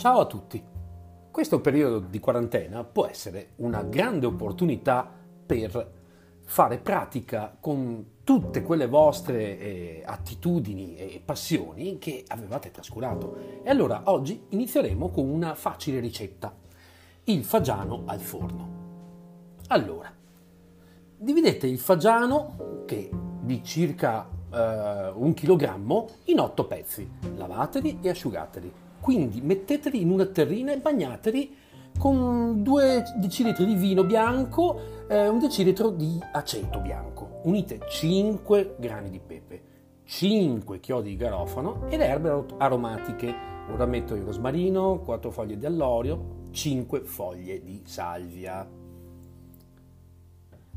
Ciao a tutti! Questo periodo di quarantena può essere una grande opportunità per fare pratica con tutte quelle vostre eh, attitudini e passioni che avevate trascurato. E allora oggi inizieremo con una facile ricetta, il fagiano al forno. Allora, dividete il fagiano, che di circa eh, un chilogrammo, in otto pezzi, lavateli e asciugateli quindi metteteli in una terrina e bagnateli con 2 decilitri di vino bianco, eh, un decilitro di aceto bianco. Unite 5 grani di pepe, 5 chiodi di garofano e le erbe aromatiche. Ora metto il rosmarino, 4 foglie di allorio, 5 foglie di salvia.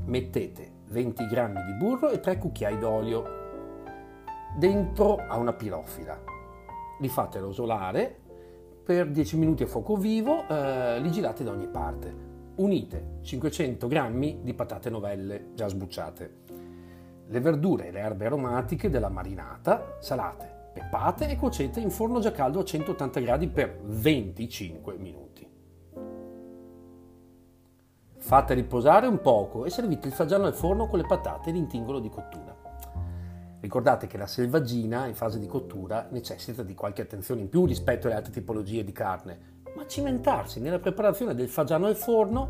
Mettete 20 g di burro e 3 cucchiai d'olio dentro a una pirofila li fate rosolare per 10 minuti a fuoco vivo, eh, li girate da ogni parte. Unite 500 g di patate novelle già sbucciate, le verdure e le erbe aromatiche della marinata, salate, peppate e cuocete in forno già caldo a 180 gradi per 25 minuti. Fate riposare un poco e servite il fagiano al forno con le patate e l'intingolo di cottura. Ricordate che la selvaggina in fase di cottura necessita di qualche attenzione in più rispetto alle altre tipologie di carne, ma cimentarsi nella preparazione del fagiano al forno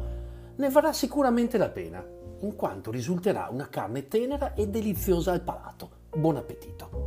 ne varrà sicuramente la pena, in quanto risulterà una carne tenera e deliziosa al palato. Buon appetito!